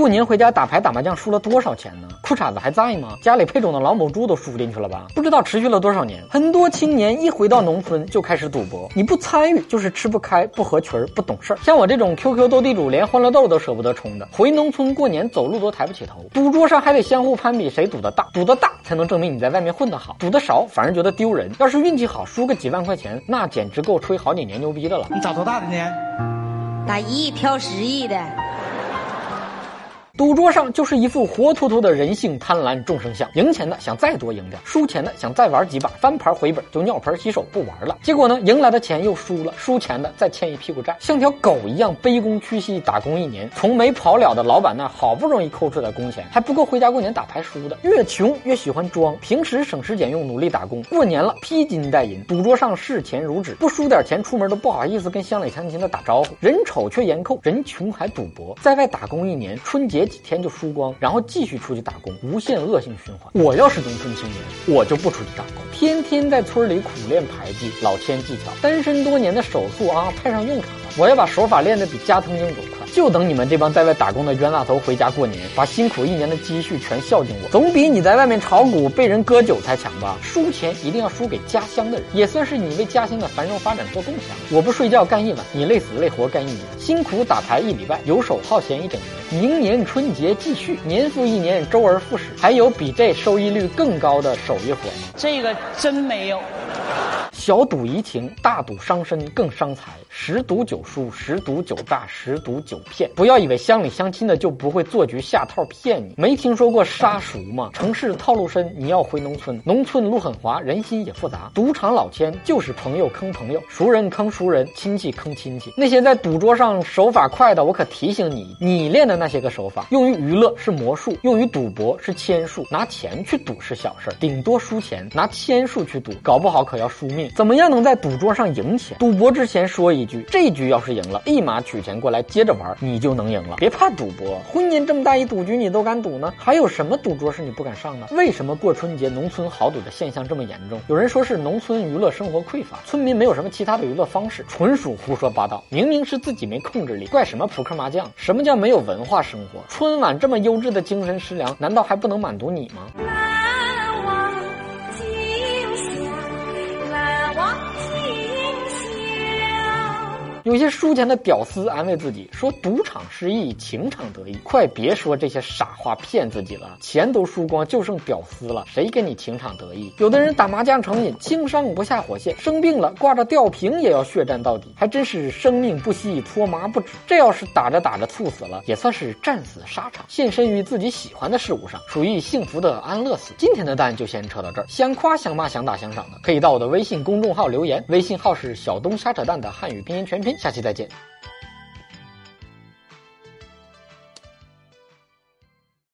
过年回家打牌打麻将输了多少钱呢？裤衩子还在吗？家里配种的老母猪都输进去了吧？不知道持续了多少年。很多青年一回到农村就开始赌博，你不参与就是吃不开、不合群、不懂事儿。像我这种 QQ 斗地主连欢乐豆都舍不得充的，回农村过年走路都抬不起头。赌桌上还得相互攀比谁赌的大，赌的大才能证明你在外面混得好，赌的少反而觉得丢人。要是运气好输个几万块钱，那简直够吹好几年牛逼的了。你找多大的呢？打一亿挑十亿的。赌桌上就是一副活脱脱的人性贪婪众生相，赢钱的想再多赢点，输钱的想再玩几把，翻盘回本就尿盆洗手不玩了。结果呢，赢来的钱又输了，输钱的再欠一屁股债，像条狗一样卑躬屈膝打工一年，从没跑了的老板那好不容易抠出来工钱，还不够回家过年打牌输的。越穷越喜欢装，平时省吃俭用努力打工，过年了披金戴银，赌桌上视钱如纸，不输点钱出门都不好意思跟乡里乡亲的打招呼。人丑却严扣，人穷还赌博，在外打工一年，春节。几天就输光，然后继续出去打工，无限恶性循环。我要是农村青年，我就不出去打工，天天在村里苦练牌技、老千技巧，单身多年的手速啊派上用场了。我要把手法练得比加藤鹰都快，就等你们这帮在外打工的冤大头回家过年，把辛苦一年的积蓄全孝敬我，总比你在外面炒股被人割韭菜强吧？输钱一定要输给家乡的人，也算是你为家乡的繁荣发展做贡献。我不睡觉干一晚，你累死累活干一年，辛苦打牌一礼拜，游手好闲一整年，明年春节继续，年复一年，周而复始，还有比这收益率更高的手艺活吗？这个真没有。小赌怡情，大赌伤身更伤财。十赌九输，十赌九诈，十赌九骗。不要以为乡里乡亲的就不会做局下套骗你。没听说过杀熟吗？城市套路深，你要回农村，农村路很滑，人心也复杂。赌场老千就是朋友坑朋友，熟人坑熟人，亲戚坑亲戚。那些在赌桌上手法快的，我可提醒你，你练的那些个手法，用于娱乐是魔术，用于赌博是千术。拿钱去赌是小事儿顶多输钱；拿千术去赌，搞不好可要输命。怎么样能在赌桌上赢钱？赌博之前说一句：这局要是赢了，立马取钱过来接着玩，你就能赢了。别怕赌博，婚姻这么大一赌局你都敢赌呢？还有什么赌桌是你不敢上的？为什么过春节农村豪赌的现象这么严重？有人说是农村娱乐生活匮乏，村民没有什么其他的娱乐方式，纯属胡说八道。明明是自己没控制力，怪什么扑克麻将？什么叫没有文化生活？春晚这么优质的精神食粮，难道还不能满足你吗？有些输钱的屌丝安慰自己说：“赌场失意，情场得意。”快别说这些傻话骗自己了，钱都输光，就剩屌丝了，谁跟你情场得意？有的人打麻将成瘾，轻伤不下火线，生病了挂着吊瓶也要血战到底，还真是生命不息，搓麻不止。这要是打着打着猝死了，也算是战死沙场，献身于自己喜欢的事物上，属于幸福的安乐死。今天的蛋就先扯到这儿，想夸想骂想打想赏的，可以到我的微信公众号留言，微信号是小东瞎扯淡的汉语拼音全拼。下期再见。